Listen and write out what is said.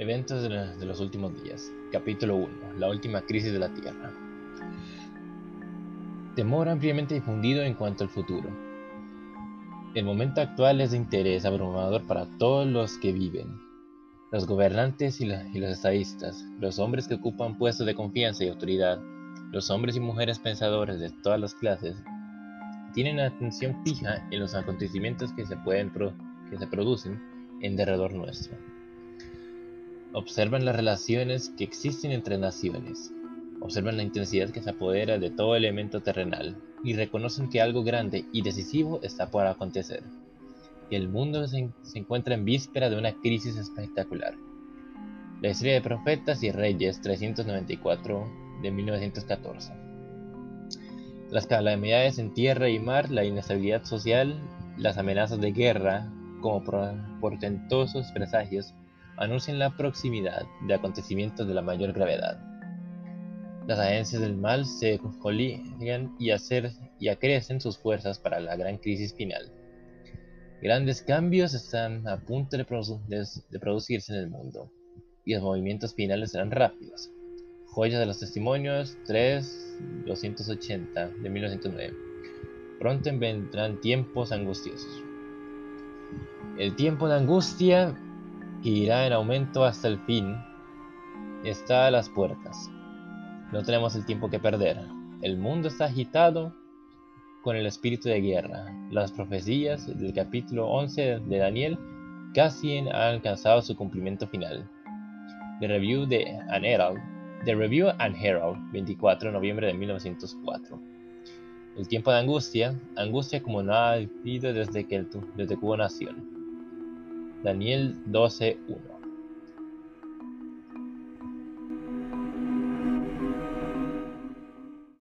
Eventos de, los últimos días. Capítulo 1. La última crisis de la Tierra. Temor ampliamente difundido en cuanto al futuro. El momento actual es de interés abrumador para todos los que viven. Los gobernantes y, los estadistas, los hombres que ocupan puestos de confianza y autoridad, los hombres y mujeres pensadores de todas las clases, tienen atención fija en los acontecimientos que se, pueden que se producen en derredor nuestro. Observan las relaciones que existen entre naciones, observan la intensidad que se apodera de todo elemento terrenal y reconocen que algo grande y decisivo está por acontecer. El mundo se, encuentra en víspera de una crisis espectacular. La historia de Profetas y Reyes 394 de 1914. Las calamidades en tierra y mar, la inestabilidad social, las amenazas de guerra, como portentosos presagios, anuncian la proximidad de acontecimientos de la mayor gravedad. Las agencias del mal se coligan y, y acrecen sus fuerzas para la gran crisis final. Grandes cambios están a punto de- de producirse en el mundo, y los movimientos finales serán rápidos. Joyas de los Testimonios 3, 280 de 1909. Pronto vendrán tiempos angustiosos. El tiempo de angustia, que irá en aumento hasta el fin, está a las puertas. No tenemos el tiempo que perder. El mundo está agitado con el espíritu de guerra. Las profecías del capítulo 11 de Daniel casi han alcanzado su cumplimiento final. The Review de An Herald, The Review and Herald, 24 de noviembre de 1904. El tiempo de angustia, angustia como no ha habido desde que, el desde que hubo nación. Daniel 12.1